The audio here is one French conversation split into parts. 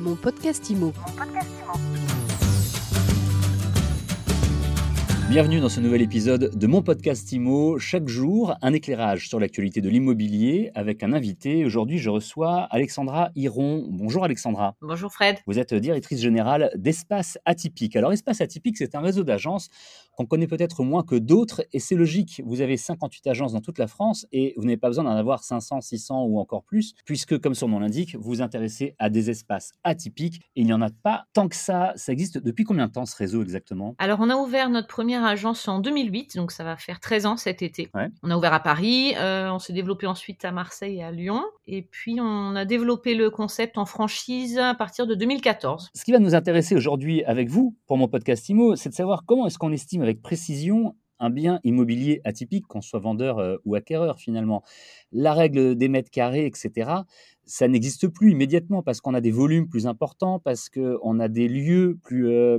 Mon podcast IMO. Bienvenue dans ce nouvel épisode de mon podcast IMO. Chaque jour, un éclairage sur l'actualité de l'immobilier avec un invité. Aujourd'hui, je reçois Alexandra Hiron. Bonjour Alexandra. Bonjour Fred. Vous êtes directrice générale d'Espace Atypique. Alors, Espace Atypique, c'est un réseau d'agences qu'on connaît peut-être moins que d'autres et c'est logique. Vous avez 58 agences dans toute la France et vous n'avez pas besoin d'en avoir 500, 600 ou encore plus puisque, comme son nom l'indique, vous vous intéressez à des espaces atypiques. Et il n'y en a pas tant que ça. Ça existe depuis combien de temps ce réseau exactement? Alors, on a ouvert notre première agence en 2008, donc ça va faire 13 ans cet été. On a ouvert à Paris, euh, on s'est développé ensuite à Marseille et à Lyon, et puis on a développé le concept en franchise à partir de 2014. Ce qui va nous intéresser aujourd'hui avec vous pour mon podcast IMO, c'est de savoir comment est-ce qu'on estime avec précision un bien immobilier atypique, qu'on soit vendeur euh, ou acquéreur finalement. La règle des mètres carrés, etc., ça n'existe plus immédiatement parce qu'on a des volumes plus importants, parce qu'on a des lieux plus euh, euh,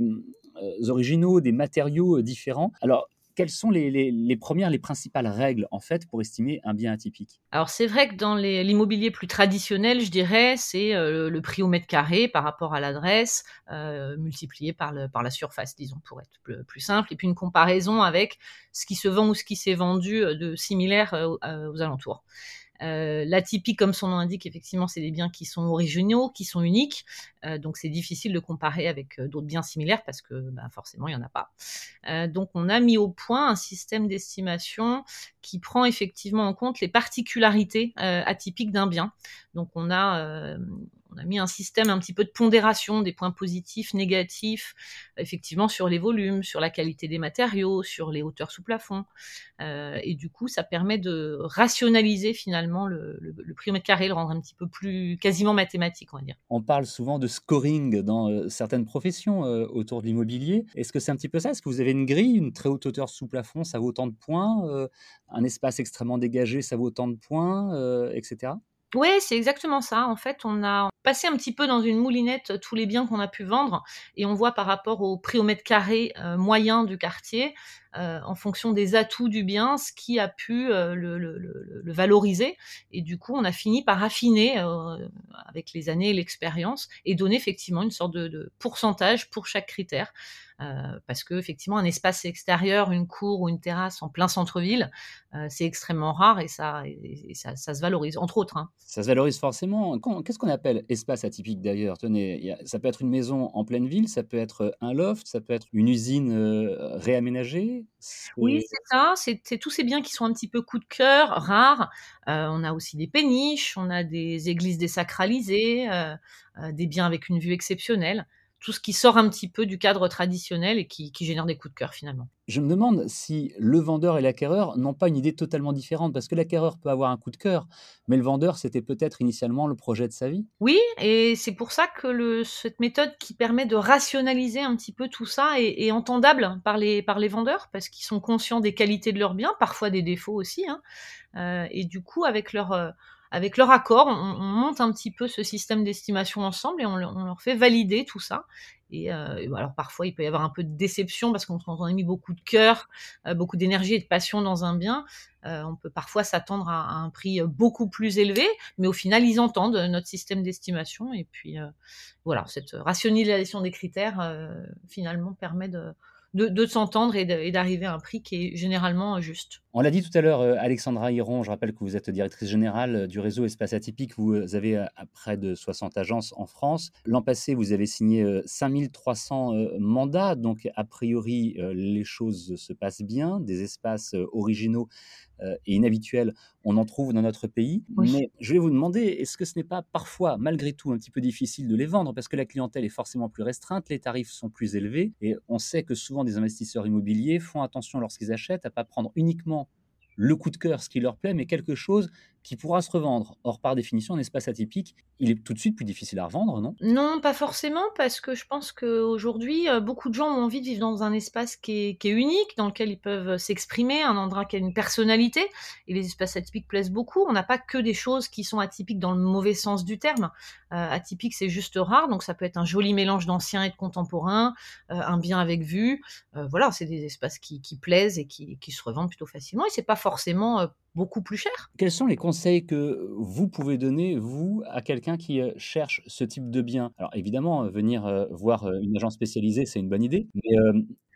originaux, des matériaux euh, différents. Alors, quelles sont les, premières, les principales règles en fait pour estimer un bien atypique? Alors c'est vrai que dans l'immobilier plus traditionnel, je dirais, c'est euh, le prix au mètre carré par rapport à l'adresse multiplié par la surface, disons pour être plus, simple, et puis une comparaison avec ce qui se vend ou ce qui s'est vendu de similaire aux alentours. Euh, L'atypique, comme son nom indique, effectivement, c'est des biens qui sont originaux, qui sont uniques. Euh, donc, c'est difficile de comparer avec euh, d'autres biens similaires parce que bah, forcément, il n'y en a pas. Euh, donc, on a mis au point un système d'estimation qui prend effectivement en compte les particularités atypiques d'un bien. Donc, on a on a mis un système un petit peu de pondération des points positifs, négatifs, effectivement sur les volumes, sur la qualité des matériaux, sur les hauteurs sous plafond. Euh, et du coup, ça permet de rationaliser finalement le, prix au mètre carré, le rendre un petit peu plus quasiment mathématique, on va dire. On parle souvent de scoring dans euh, certaines professions euh, autour de l'immobilier. Est-ce que c'est un petit peu ça? Est-ce que vous avez une grille, une très haute hauteur sous plafond, ça vaut autant de points Un espace extrêmement dégagé, ça vaut autant de points, etc. Oui, c'est exactement ça. En fait, on a passé un petit peu dans une moulinette euh, tous les biens qu'on a pu vendre. Et on voit par rapport au prix au mètre carré euh, moyen du quartier, euh, en fonction des atouts du bien, ce qui a pu le, valoriser. Et du coup, on a fini par affiner avec les années et l'expérience et donner effectivement une sorte de pourcentage pour chaque critère. Euh, parce que effectivement un espace extérieur, une cour ou une terrasse en plein centre-ville, euh, c'est extrêmement rare et ça, ça, se valorise, entre autres. Hein. Ça se valorise forcément. Qu'est-ce qu'on appelle espace atypique d'ailleurs? Tenez, ça peut être une maison en pleine ville, ça peut être un loft, ça peut être une usine euh, réaménagée. Oui, c'est ça. C'est tous ces biens qui sont un petit peu coup de cœur, rares. on a aussi des péniches, on a des églises désacralisées, des biens avec une vue exceptionnelle tout ce qui sort un petit peu du cadre traditionnel et qui, génère des coups de cœur finalement. Je me demande si le vendeur et l'acquéreur n'ont pas une idée totalement différente, parce que l'acquéreur peut avoir un coup de cœur, mais le vendeur, c'était peut-être initialement le projet de sa vie. Oui, et c'est pour ça que le, cette méthode qui permet de rationaliser un petit peu tout ça est, entendable par les, par les vendeurs, parce qu'ils sont conscients des qualités de leurs biens, parfois des défauts aussi, hein. euh, et du coup, avec leur... Euh, avec leur accord, on, monte un petit peu ce système d'estimation ensemble et on, leur fait valider tout ça. Et, euh, alors parfois, il peut y avoir un peu de déception parce qu'on a mis beaucoup de cœur, euh, beaucoup d'énergie et de passion dans un bien. Euh, on peut parfois s'attendre à, un prix beaucoup plus élevé, mais au final, ils entendent notre système d'estimation. Et puis voilà, cette rationalisation des critères finalement permet de, de, s'entendre et d'arriver à un prix qui est généralement juste. On l'a dit tout à l'heure, euh, Alexandra Hiron, je rappelle que vous êtes directrice générale euh, du réseau Espace Atypique. Vous avez euh, près de 60 agences en France. L'an passé, vous avez signé 5300 mandats, donc a priori, les choses se passent bien. Des espaces originaux et inhabituels, on en trouve dans notre pays. Mais je vais vous demander, est-ce que ce n'est pas parfois, malgré tout, un petit peu difficile de les vendre? Parce que la clientèle est forcément plus restreinte, les tarifs sont plus élevés et on sait que souvent des investisseurs immobiliers font attention lorsqu'ils achètent à pas prendre uniquement le coup de cœur, ce qui leur plaît, mais quelque chose qui pourra se revendre. Or, par définition, un espace atypique, il est tout de suite plus difficile à revendre, non? Non, pas forcément, parce que je pense qu'aujourd'hui, euh, beaucoup de gens ont envie de vivre dans un espace qui est, unique, dans lequel ils peuvent s'exprimer, un endroit qui a une personnalité, et les espaces atypiques plaisent beaucoup. On n'a pas que des choses qui sont atypiques dans le mauvais sens du terme. Euh, atypique, c'est juste rare, donc ça peut être un joli mélange d'ancien et de contemporain, euh, un bien avec vue. voilà, c'est des espaces qui, plaisent et qui, qui, se revendent plutôt facilement, et c'est pas forcément beaucoup plus cher. Quels sont les conseils que vous pouvez donner, vous, à quelqu'un qui euh, cherche ce type de bien? Alors évidemment, euh, venir euh, voir une agence spécialisée, c'est une bonne idée, mais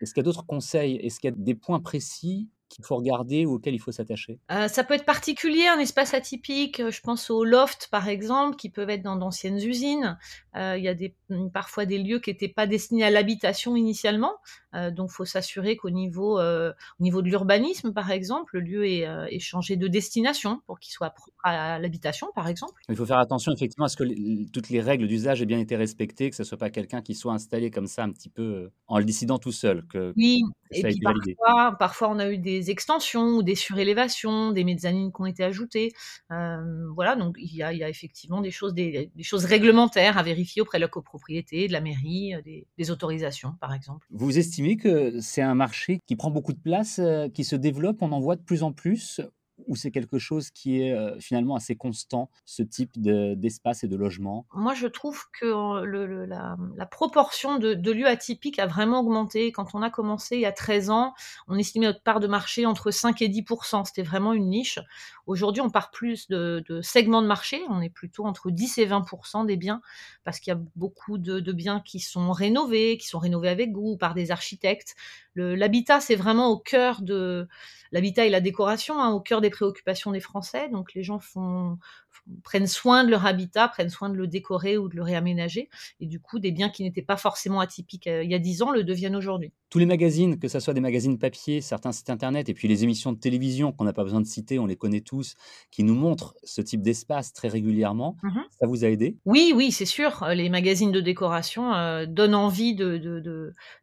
est-ce qu'il y a d'autres conseils? Est-ce qu'il y a des points précis qu'il faut regarder ou auquel il faut s'attacher euh, Ça peut être particulier, un espace atypique. Je pense aux lofts, par exemple, qui peuvent être dans d'anciennes usines. Euh, il y a des, parfois des lieux qui n'étaient pas destinés à l'habitation initialement. Euh, donc, il faut s'assurer qu'au niveau, au niveau de l'urbanisme, par exemple, le lieu est, est changé de destination pour qu'il soit propre à l'habitation, par exemple. Il faut faire attention, effectivement, à ce que toutes les règles d'usage aient bien été respectées, que ce ne soit pas quelqu'un qui soit installé comme ça, un petit peu en le décidant tout seul. Que, oui, et puis parfois, parfois, on a eu des extensions ou des surélévations, des mezzanines qui ont été ajoutées. Euh, voilà, donc il y, a, effectivement des choses, des, choses réglementaires à vérifier auprès de la copropriété, de la mairie, euh, des, autorisations, par exemple. Vous estimez que c'est un marché qui prend beaucoup de place, euh, qui se développe, on en voit de plus en plus ou c'est quelque chose qui est euh, finalement assez constant, ce type d'espace et de logement? Moi, je trouve que euh, la, proportion de, lieux atypiques a vraiment augmenté. Quand on a commencé il y a 13 ans, on estimait notre part de marché entre 5 et 10% C'était vraiment une niche. Aujourd'hui, on part plus de, segments de marché. On est plutôt entre 10 et 20% des biens parce qu'il y a beaucoup de, de, biens qui sont rénovés, qui sont rénovés avec goût par des architectes. L'habitat, c'est vraiment au cœur de l'habitat et la décoration, hein, au cœur des préoccupations des Français. Donc les gens font, prennent soin de leur habitat, prennent soin de le décorer ou de le réaménager. Et du coup, des biens qui n'étaient pas forcément atypiques euh, il y a dix ans le deviennent aujourd'hui. Tous les magazines, que ce soit des magazines papier, certains sites internet, et puis les émissions de télévision qu'on n'a pas besoin de citer, on les connaît tous, qui nous montrent ce type d'espace très régulièrement, mmh ça vous a aidé? Oui, oui, c'est sûr. Les magazines de décoration euh, donnent envie de, de,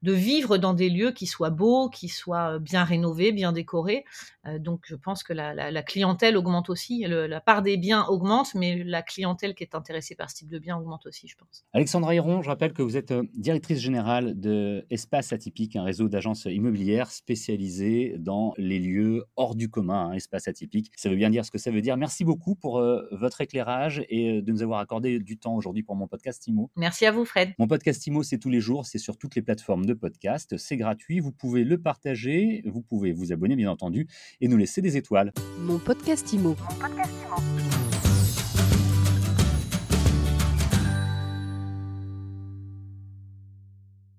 de, vivre dans des lieux qui soient beaux, qui soient bien rénovés, bien décorés. Euh, donc je pense que la, la, clientèle augmente aussi, la part des biens augmente mais la clientèle qui est intéressée par ce type de bien augmente aussi, je pense. Alexandra Hiron, je rappelle que vous êtes euh, directrice générale de Espace Atypique, un réseau d'agences immobilières spécialisées dans les lieux hors du commun, hein, Espace Atypique. Ça veut bien dire ce que ça veut dire. Merci beaucoup pour euh, votre éclairage et euh, de nous avoir accordé du temps aujourd'hui pour mon podcast IMO. Merci à vous, Fred. Mon podcast IMO, c'est tous les jours, c'est sur toutes les plateformes de podcast, c'est gratuit, vous pouvez le partager, vous pouvez vous abonner, bien entendu, et nous laisser des étoiles. Mon podcast IMO. Mon podcast